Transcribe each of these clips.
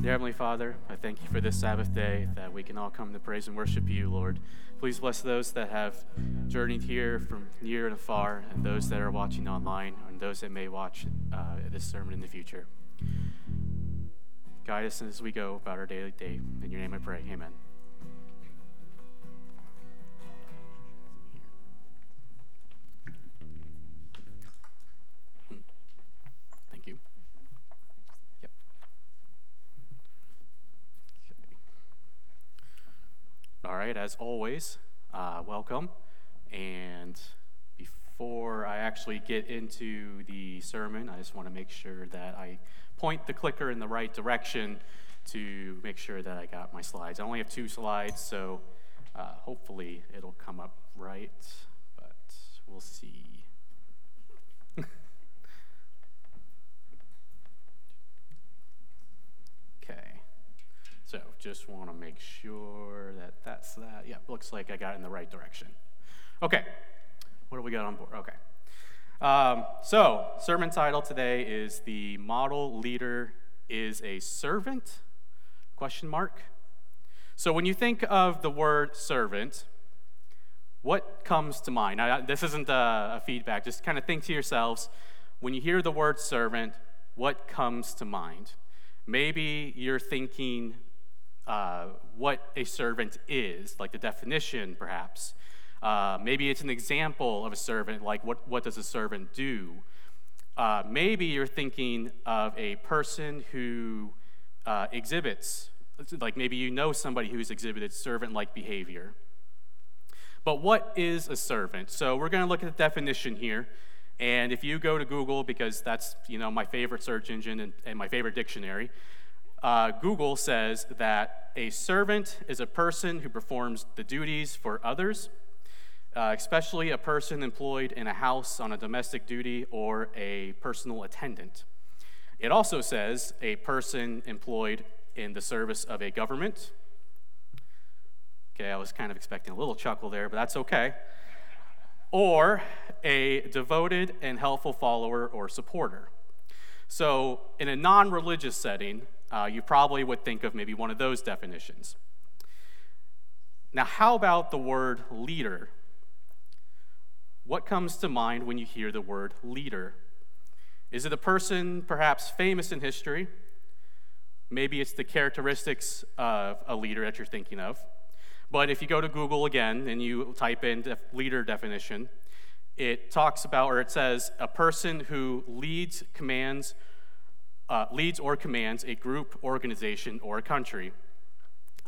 Dear Heavenly Father, I thank you for this Sabbath day that we can all come to praise and worship you, Lord. Please bless those that have journeyed here from near and afar, and those that are watching online, and those that may watch uh, this sermon in the future. Guide us as we go about our daily day. In your name I pray. Amen. Right, as always, uh, welcome. And before I actually get into the sermon, I just want to make sure that I point the clicker in the right direction to make sure that I got my slides. I only have two slides, so uh, hopefully it'll come up right, but we'll see. okay. So just want to make sure that that's that. Yeah, looks like I got in the right direction. Okay. What do we got on board? Okay. Um, so, sermon title today is "The Model Leader is a Servant?" Question mark. So, when you think of the word servant, what comes to mind? Now, this isn't a, a feedback. Just kind of think to yourselves. When you hear the word servant, what comes to mind? Maybe you're thinking uh, what a servant is, like the definition, perhaps. Uh, maybe it's an example of a servant, like what, what does a servant do? Uh, maybe you're thinking of a person who uh, exhibits, like maybe you know somebody who's exhibited servant like behavior. But what is a servant? So we're going to look at the definition here. And if you go to Google, because that's you know my favorite search engine and, and my favorite dictionary, uh, Google says that a servant is a person who performs the duties for others uh, especially a person employed in a house on a domestic duty or a personal attendant. It also says a person employed in the service of a government. Okay, I was kind of expecting a little chuckle there, but that's okay. Or a devoted and helpful follower or supporter. So, in a non religious setting, uh, you probably would think of maybe one of those definitions. Now, how about the word leader what comes to mind when you hear the word leader? Is it a person perhaps famous in history? Maybe it's the characteristics of a leader that you're thinking of. But if you go to Google again and you type in def- leader definition, it talks about, or it says, a person who leads, commands, uh, leads or commands a group, organization, or a country.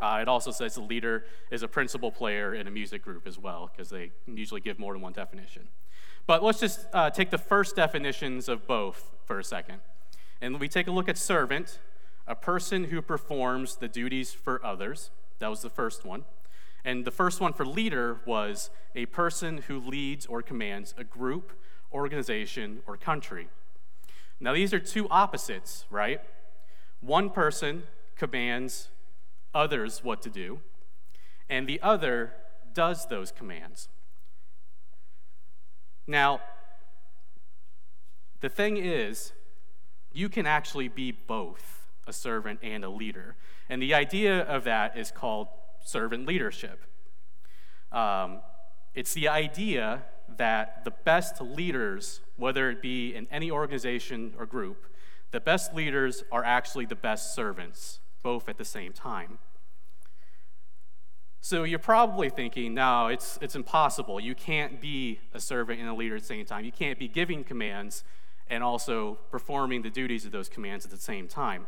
Uh, it also says the leader is a principal player in a music group as well, because they usually give more than one definition. But let's just uh, take the first definitions of both for a second. And we take a look at servant, a person who performs the duties for others. That was the first one. And the first one for leader was a person who leads or commands a group, organization, or country. Now, these are two opposites, right? One person commands others what to do, and the other does those commands. Now, the thing is, you can actually be both a servant and a leader. And the idea of that is called servant leadership. Um, it's the idea that the best leaders, whether it be in any organization or group, the best leaders are actually the best servants both at the same time. So you're probably thinking, no, it's, it's impossible. You can't be a servant and a leader at the same time. You can't be giving commands and also performing the duties of those commands at the same time.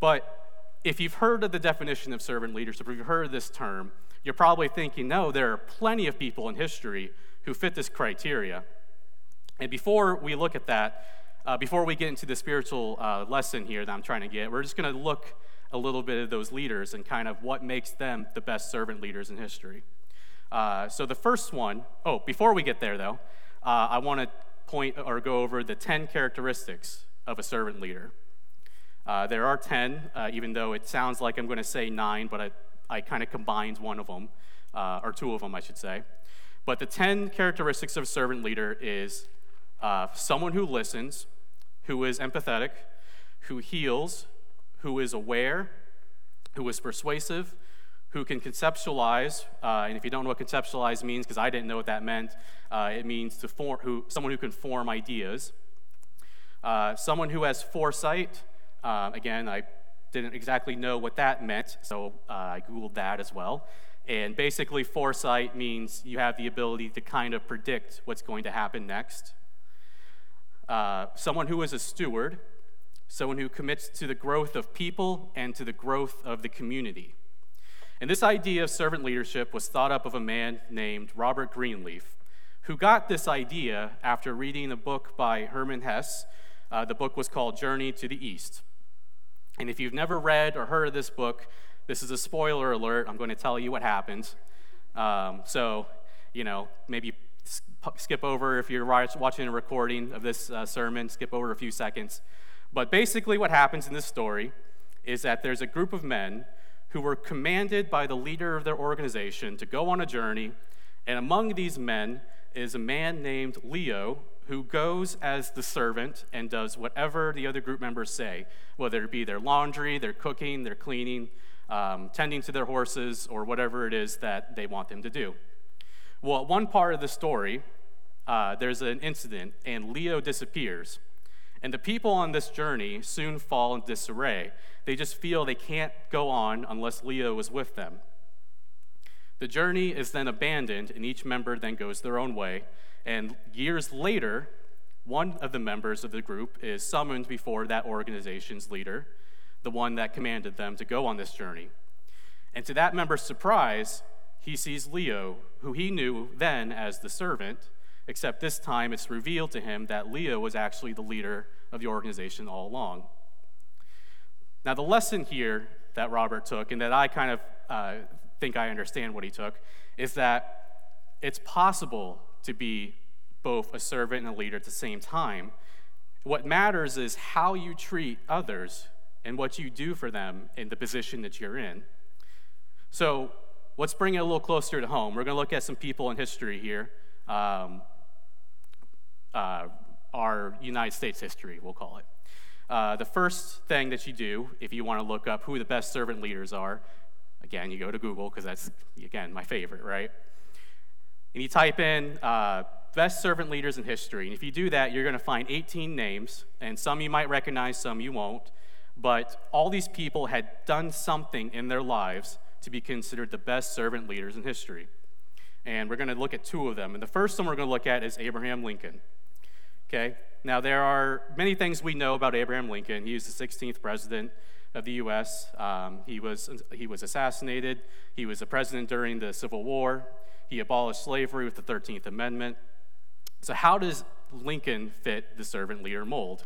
But if you've heard of the definition of servant leadership, if you've heard this term, you're probably thinking, no, there are plenty of people in history who fit this criteria. And before we look at that, uh, before we get into the spiritual uh, lesson here that I'm trying to get, we're just going to look a little bit of those leaders and kind of what makes them the best servant leaders in history. Uh, so the first one, oh, before we get there though, uh, I want to point or go over the 10 characteristics of a servant leader. Uh, there are 10, uh, even though it sounds like I'm going to say nine, but I, I kind of combined one of them, or two of them, I should say. But the 10 characteristics of a servant leader is someone who listens, who is empathetic, who heals, who is aware, who is persuasive, who can conceptualize. Uh, and if you don't know what conceptualize means, because I didn't know what that meant, uh, it means to form, who, someone who can form ideas. Uh, someone who has foresight. Uh, again, I didn't exactly know what that meant, so uh, I Googled that as well. And basically, foresight means you have the ability to kind of predict what's going to happen next. Uh, someone who is a steward, someone who commits to the growth of people and to the growth of the community. And this idea of servant leadership was thought up of a man named Robert Greenleaf, who got this idea after reading a book by Hermann Hesse. Uh, the book was called Journey to the East. And if you've never read or heard of this book, this is a spoiler alert. I'm going to tell you what happens. Um, so, you know, maybe skip over if you're watching a recording of this uh, sermon, skip over a few seconds. But basically, what happens in this story is that there's a group of men who were commanded by the leader of their organization to go on a journey. And among these men is a man named Leo who goes as the servant and does whatever the other group members say, whether it be their laundry, their cooking, their cleaning, um, tending to their horses, or whatever it is that they want them to do. Well, at one part of the story, uh, there's an incident, and Leo disappears. And the people on this journey soon fall in disarray. They just feel they can't go on unless Leo is with them. The journey is then abandoned, and each member then goes their own way. And years later, one of the members of the group is summoned before that organization's leader, the one that commanded them to go on this journey. And to that member's surprise, he sees Leo, who he knew then as the servant, except this time it's revealed to him that Leo was actually the leader of the organization all along. Now, the lesson here that Robert took, and that I kind of uh, think I understand what he took, is that it's possible to be both a servant and a leader at the same time. What matters is how you treat others and what you do for them in the position that you're in. So let's bring it a little closer to home. We're going to look at some people in history here. Um, uh, our United States history, we'll call it. Uh, the first thing that you do, if you want to look up who the best servant leaders are, again, you go to Google because that's, again, my favorite, right? And you type in uh, best servant leaders in history. And if you do that, you're going to find 18 names, and some you might recognize, some you won't. But all these people had done something in their lives to be considered the best servant leaders in history. And we're going to look at two of them. And the first one we're going to look at is Abraham Lincoln. Okay? Now, there are many things we know about Abraham Lincoln. He was the 16th president of the U.S., um, he, was, he was assassinated, he was a president during the Civil War, he abolished slavery with the 13th Amendment. So, how does Lincoln fit the servant leader mold?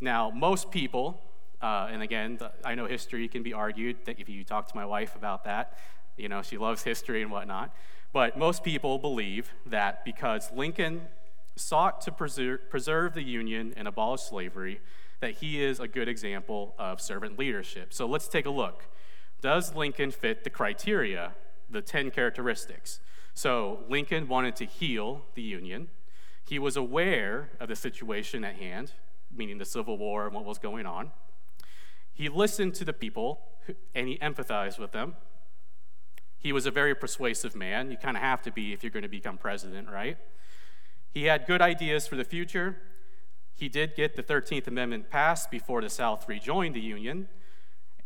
Now, most people, uh, and again, the, I know history can be argued. That if you talk to my wife about that, you know, she loves history and whatnot. But most people believe that because Lincoln sought to preserve, preserve the Union and abolish slavery, that he is a good example of servant leadership. So let's take a look. Does Lincoln fit the criteria, the 10 characteristics? So Lincoln wanted to heal the Union. He was aware of the situation at hand, meaning the Civil War and what was going on. He listened to the people and he empathized with them. He was a very persuasive man. You kind of have to be if you're going to become president, right? He had good ideas for the future. He did get the 13th Amendment passed before the South rejoined the Union.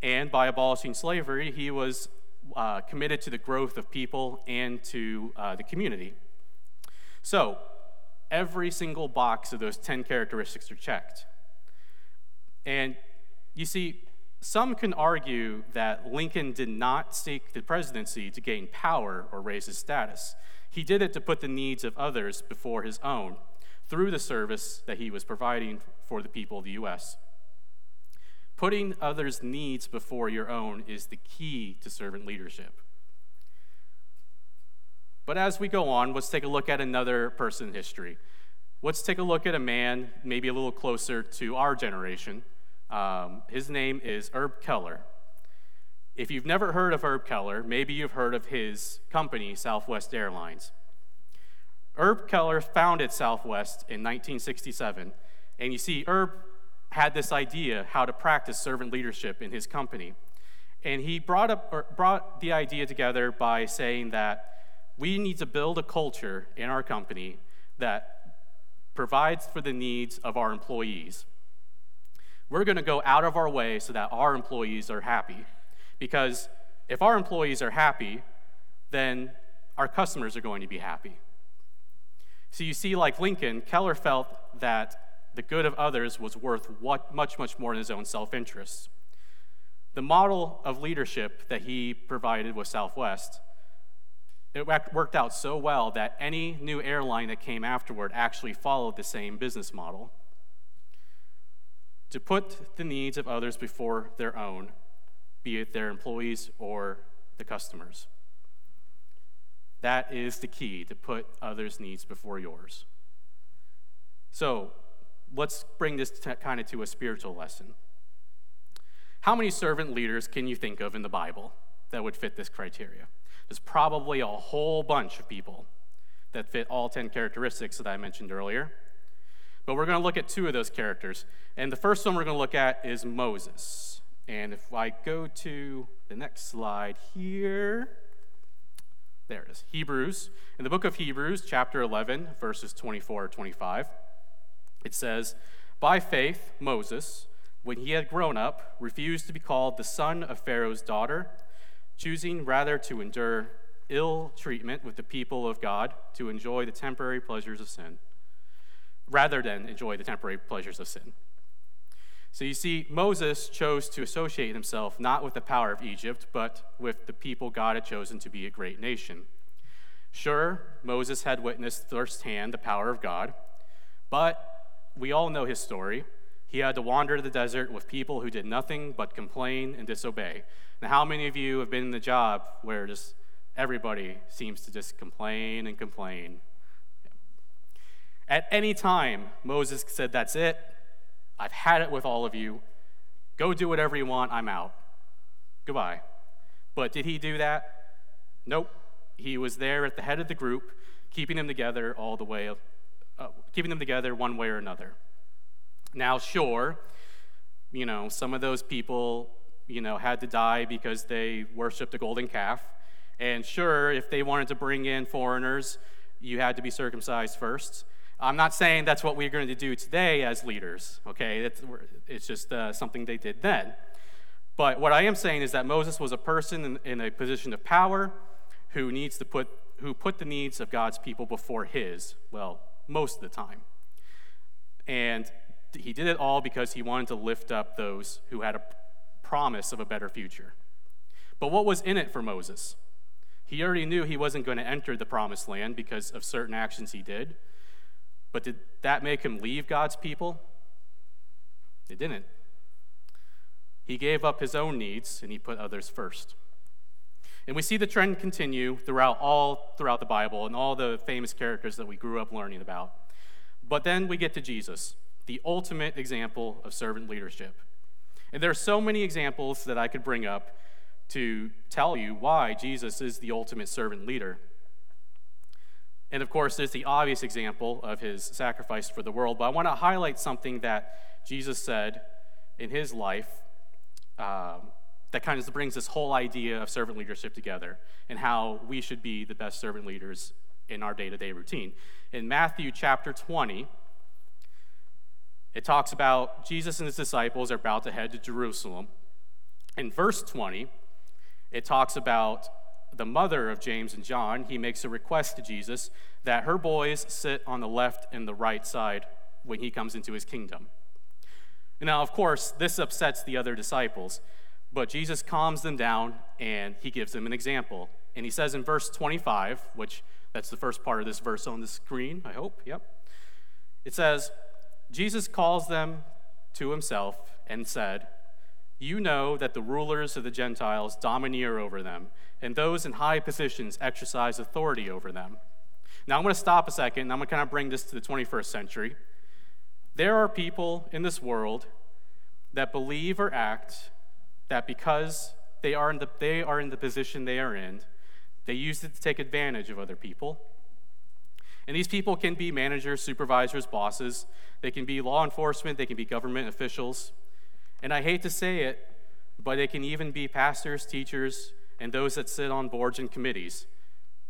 And by abolishing slavery, he was uh, committed to the growth of people and to uh, the community. So, every single box of those 10 characteristics are checked. And you see, some can argue that Lincoln did not seek the presidency to gain power or raise his status. He did it to put the needs of others before his own through the service that he was providing for the people of the U.S. Putting others' needs before your own is the key to servant leadership. But as we go on, let's take a look at another person in history. Let's take a look at a man maybe a little closer to our generation. Um, his name is Herb Kelleher. If you've never heard of Herb Kelleher, maybe you've heard of his company, Southwest Airlines. Herb Kelleher founded Southwest in 1967, and you see, Herb had this idea how to practice servant leadership in his company. And he brought, up, brought the idea together by saying that we need to build a culture in our company that provides for the needs of our employees. We're going to go out of our way so that our employees are happy. Because if our employees are happy, then our customers are going to be happy. So you see, like Lincoln, Keller felt that the good of others was worth what, much, much more than his own self interest. The model of leadership that he provided with Southwest, it worked out so well that any new airline that came afterward actually followed the same business model. To put the needs of others before their own, be it their employees or the customers. That is the key to put others' needs before yours. So, let's bring this to, kind of to a spiritual lesson. How many servant leaders can you think of in the Bible that would fit this criteria? There's probably a whole bunch of people that fit all 10 characteristics that I mentioned earlier. But we're going to look at two of those characters. And the first one we're going to look at is Moses. And if I go to the next slide here, there it is Hebrews. In the book of Hebrews, chapter 11, verses 24 25. It says, By faith, Moses, when he had grown up, refused to be called the son of Pharaoh's daughter, choosing rather to endure ill treatment with the people of God to enjoy the temporary pleasures of sin, rather than enjoy the temporary pleasures of sin. So you see, Moses chose to associate himself not with the power of Egypt, but with the people God had chosen to be a great nation. Sure, Moses had witnessed firsthand the power of God, but we all know his story. He had to wander the desert with people who did nothing but complain and disobey. Now, how many of you have been in the job where just everybody seems to just complain and complain? At any time, Moses said, That's it. I've had it with all of you. Go do whatever you want. I'm out. Goodbye. But did he do that? Nope. He was there at the head of the group, keeping them together all the way uh, keeping them together one way or another. Now, sure, you know, some of those people, you know, had to die because they worshiped a golden calf. And sure, if they wanted to bring in foreigners, you had to be circumcised first. I'm not saying that's what we're going to do today as leaders, okay? It's, just uh, something they did then. But what I am saying is that Moses was a person in, in a position of power who needs to put who put the needs of God's people before his. Well, most of the time. And he did it all because he wanted to lift up those who had a promise of a better future. But what was in it for Moses? He already knew he wasn't going to enter the promised land because of certain actions he did. But did that make him leave God's people? It didn't. He gave up his own needs and he put others first. And we see the trend continue throughout all throughout the Bible and all the famous characters that we grew up learning about. But then we get to Jesus, the ultimate example of servant leadership. And there are so many examples that I could bring up to tell you why Jesus is the ultimate servant leader. And of course, there's the obvious example of his sacrifice for the world, but I want to highlight something that Jesus said in his life um, that kind of brings this whole idea of servant leadership together and how we should be the best servant leaders in our day to day routine. In Matthew chapter 20, it talks about Jesus and his disciples are about to head to Jerusalem. In verse 20, it talks about the mother of James and John. He makes a request to Jesus that her boys sit on the left and the right side when he comes into his kingdom. Now, of course, this upsets the other disciples but Jesus calms them down and he gives them an example. And he says in verse 25, which that's the first part of this verse on the screen, I hope. Yep. It says, Jesus calls them to himself and said, You know that the rulers of the Gentiles domineer over them, and those in high positions exercise authority over them. Now I'm going to stop a second and I'm going to kind of bring this to the 21st century. There are people in this world that believe or act that because they are in the, they are in the position they are in, they use it to take advantage of other people. And these people can be managers, supervisors, bosses. They can be law enforcement, they can be government officials. And I hate to say it, but they can even be pastors, teachers, and those that sit on boards and committees.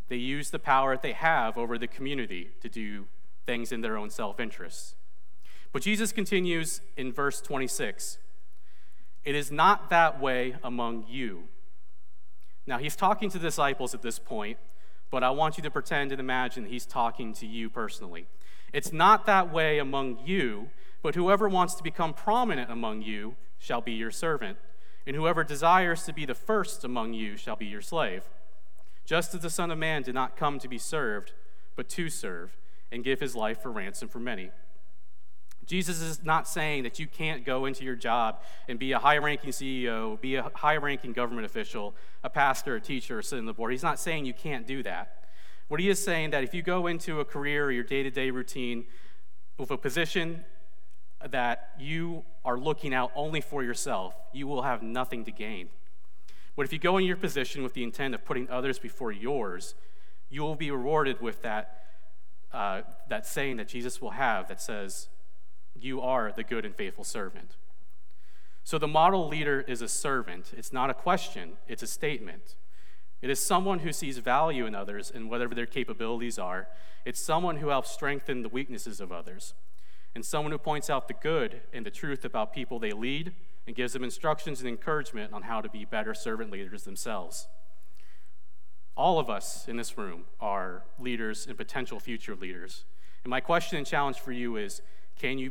They use the power that they have over the community to do things in their own self interest. But Jesus continues in verse 26 It is not that way among you. Now, he's talking to disciples at this point, but I want you to pretend and imagine he's talking to you personally. It's not that way among you, but whoever wants to become prominent among you shall be your servant, and whoever desires to be the first among you shall be your slave. Just as the Son of Man did not come to be served, but to serve, and give his life for ransom for many. Jesus is not saying that you can't go into your job and be a high ranking CEO, be a high ranking government official, a pastor, a teacher, or sit on the board. He's not saying you can't do that. What he is saying that if you go into a career or your day to day routine with a position that you are looking out only for yourself, you will have nothing to gain. But if you go in your position with the intent of putting others before yours, you will be rewarded with that, uh, that saying that Jesus will have that says, You are the good and faithful servant. So the model leader is a servant. It's not a question, it's a statement. It is someone who sees value in others and whatever their capabilities are. It's someone who helps strengthen the weaknesses of others. And someone who points out the good and the truth about people they lead and gives them instructions and encouragement on how to be better servant leaders themselves. All of us in this room are leaders and potential future leaders. And my question and challenge for you is can you